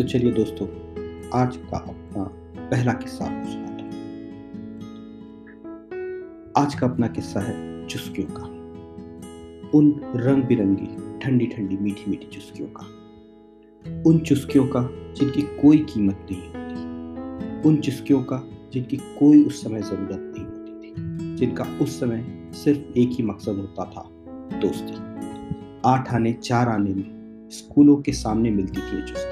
तो चलिए दोस्तों, आज का अपना पहला किस्सा आपको सुनाता हूँ। आज का अपना किस्सा है चुस्कियों का। उन रंग बिरंगी ठंडी ठंडी मीठी मीठी चुस्कियों का। उन चुस्कियों का जिनकी कोई कीमत नहीं होती। उन चुस्कियों का जिनकी कोई उस समय ज़रूरत नहीं होती थी। जिनका उस समय सिर्फ़ एक ही मकसद होता था, दोस्ती। आठ आने, चार आने में स्कूलों के सामने मिलती थी चुस्की।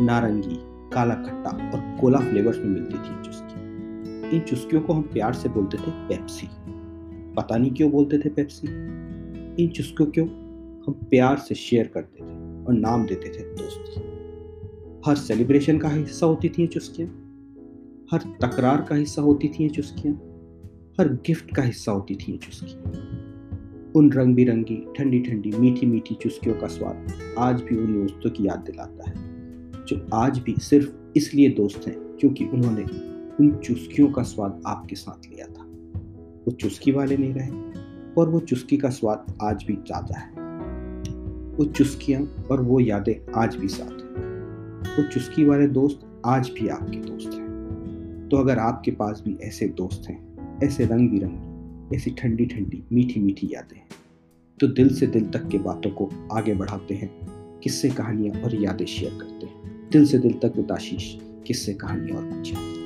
नारंगी, काला खट्टा और कोला फ्लेवर्स में मिलती थी चुस्की इन चुस्कियों को हम प्यार से बोलते थे? पेप्सी पता नहीं क्यों बोलते थे पेप्सी इन चुस्कियों को हम प्यार से शेयर करते थे और नाम देते थे दोस्ती? हर सेलिब्रेशन का हिस्सा होती थी चुस्कियाँ हर तकरार का हिस्सा होती थी चुस्कियाँ हर गिफ्ट का हिस्सा होती थी चुस्की उन रंग बिरंगी ठंडी ठंडी मीठी मीठी चुस्कियों का स्वाद आज भी उन दोस्तों की याद दिलाता है। जो आज भी सिर्फ़ इसलिए दोस्त हैं क्योंकि उन्होंने उन चुस्कियों का स्वाद आपके साथ लिया था। वो चुस्की वाले नहीं रहे और वो चुस्की का स्वाद आज भी ताज़ा है। वो चुस्कियाँ और वो यादें आज भी साथ हैं। वो चुस्की वाले दोस्त आज भी आपके दोस्त हैं। तो अगर आपके पास भी ऐसे दोस्त हैं, ऐसे रंग बिरंगी ऐसी ठंडी ठंडी मीठी मीठी यादें हैं तो दिल से दिल तक के बातों को आगे बढ़ाते हैं किस्से कहानियाँ और यादें शेयर करते हैं। दिल से दिल तक उदाशीष किससे कहानी और यादें